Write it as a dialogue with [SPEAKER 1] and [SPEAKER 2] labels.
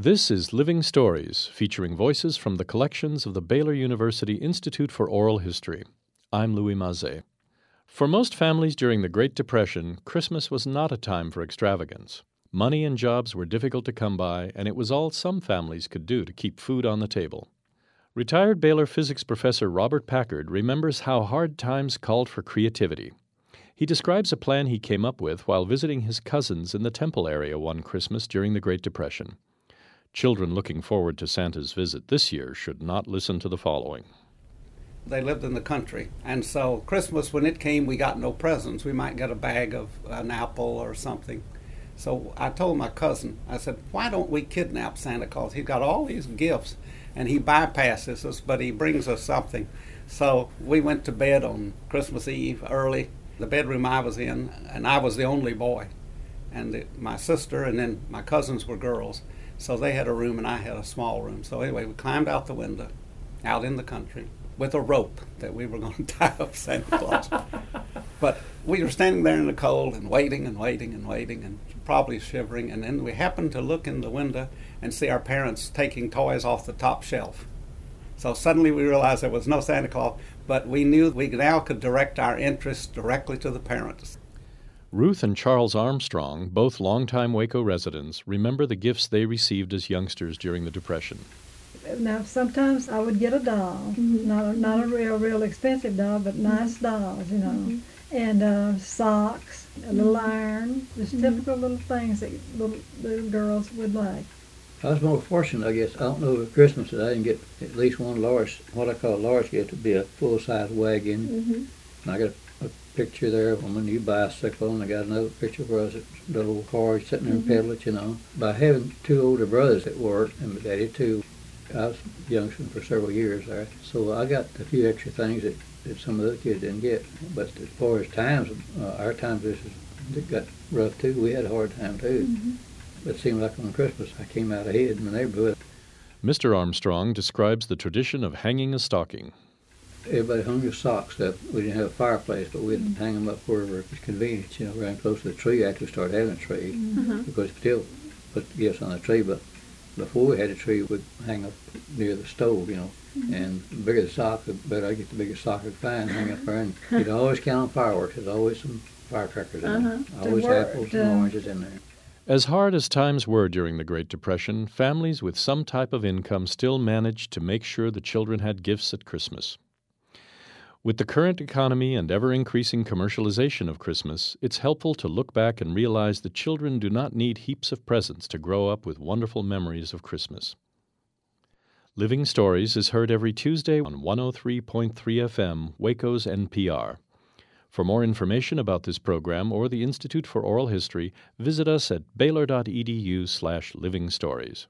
[SPEAKER 1] This is Living Stories, featuring voices from the collections of the Baylor University Institute for Oral History. I'm Louis Mazet. For most families during the Great Depression, Christmas was not a time for extravagance. Money and jobs were difficult to come by, and it was all some families could do to keep food on the table. Retired Baylor physics professor Robert Packard remembers how hard times called for creativity. He describes a plan he came up with while visiting his cousins in the Temple area one Christmas during the Great Depression. Children looking forward to Santa's visit this year should not listen to the following.
[SPEAKER 2] They lived in the country, and so Christmas, when it came, we got no presents. We might get a bag of an apple or something. So I told my cousin, I said, why don't we kidnap Santa Claus? He's got all these gifts, and he bypasses us, but he brings us something. So we went to bed on Christmas Eve early. The bedroom I was in, and I was the only boy, and the, my sister and then my cousins were girls. So they had a room and I had a small room. So anyway, we climbed out the window, out in the country, with a rope that we were going to tie up Santa Claus. but we were standing there in the cold and waiting and waiting and waiting and probably shivering. And then we happened to look in the window and see our parents taking toys off the top shelf. So suddenly we realized there was no Santa Claus, but we knew we now could direct our interest directly to the parents.
[SPEAKER 1] Ruth and Charles Armstrong, both longtime Waco residents, remember the gifts they received as youngsters during the Depression.
[SPEAKER 3] Now, sometimes I would get a doll, mm-hmm. not a, not a real, real expensive doll, but nice mm-hmm. dolls, you know, mm-hmm. and uh, socks, a little mm-hmm. iron, just mm-hmm. typical little things that little, little girls would like.
[SPEAKER 4] I was more fortunate, I guess. I don't know if at Christmas that I didn't get at least one large, what I call a large gift, to be a full size wagon. Mm-hmm. And I got a picture there of a new bicycle, and I got another picture of us at the little car sitting there mm-hmm. and pedaling, you know. By having two older brothers at work, and my daddy too, I was youngster for several years there. So I got a few extra things that, that some of the kids didn't get. But as far as times, uh, our times this is, got rough too. We had a hard time too. Mm-hmm. But it seemed like on Christmas I came out ahead in the neighborhood.
[SPEAKER 1] Mr. Armstrong describes the tradition of hanging a stocking
[SPEAKER 4] everybody hung their socks up. We didn't have a fireplace, but we'd mm-hmm. hang them up wherever it was convenient, you know, right close to the tree after we started having a tree. Mm-hmm. Because we still put the gifts on the tree, but before we had a tree, we'd hang up near the stove, you know. Mm-hmm. And the bigger the sock, the better I get the biggest sock I could find, hang up there. And you'd always count on fireworks. There's always some firecrackers in uh-huh. there. Always apples and oranges in there.
[SPEAKER 1] As hard as times were during the Great Depression, families with some type of income still managed to make sure the children had gifts at Christmas. With the current economy and ever increasing commercialization of Christmas, it's helpful to look back and realize that children do not need heaps of presents to grow up with wonderful memories of Christmas. Living Stories is heard every Tuesday on 103.3 FM, Waco's NPR. For more information about this program or the Institute for Oral History, visit us at baylor.edu slash living stories.